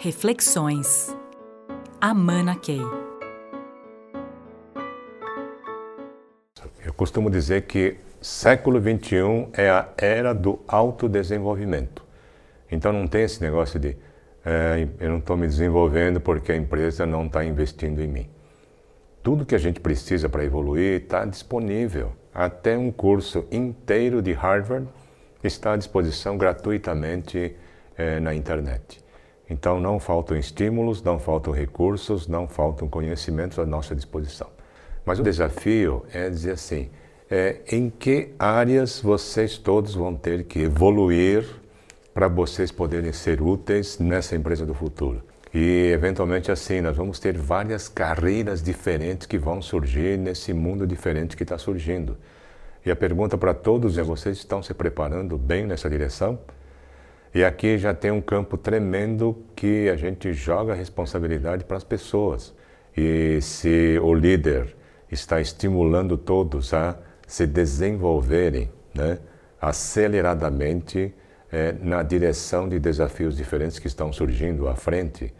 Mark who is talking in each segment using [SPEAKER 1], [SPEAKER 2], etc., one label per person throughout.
[SPEAKER 1] Reflexões. Amana Key.
[SPEAKER 2] Eu costumo dizer que século 21 é a era do autodesenvolvimento. Então não tem esse negócio de é, eu não estou me desenvolvendo porque a empresa não está investindo em mim. Tudo que a gente precisa para evoluir está disponível. Até um curso inteiro de Harvard está à disposição gratuitamente é, na internet. Então não faltam estímulos, não faltam recursos, não faltam conhecimentos à nossa disposição. Mas o desafio é dizer assim: é, em que áreas vocês todos vão ter que evoluir para vocês poderem ser úteis nessa empresa do futuro? E eventualmente assim, nós vamos ter várias carreiras diferentes que vão surgir nesse mundo diferente que está surgindo. E a pergunta para todos é: vocês estão se preparando bem nessa direção? E aqui já tem um campo tremendo que a gente joga a responsabilidade para as pessoas. E se o líder está estimulando todos a se desenvolverem né, aceleradamente é, na direção de desafios diferentes que estão surgindo à frente,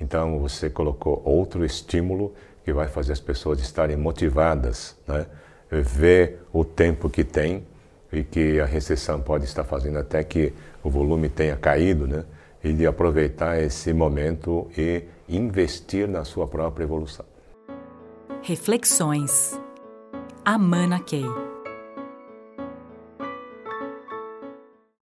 [SPEAKER 2] então você colocou outro estímulo que vai fazer as pessoas estarem motivadas, né, ver o tempo que tem e que a recessão pode estar fazendo até que o volume tenha caído, né? E de aproveitar esse momento e investir na sua própria evolução.
[SPEAKER 1] Reflexões. Amana Key.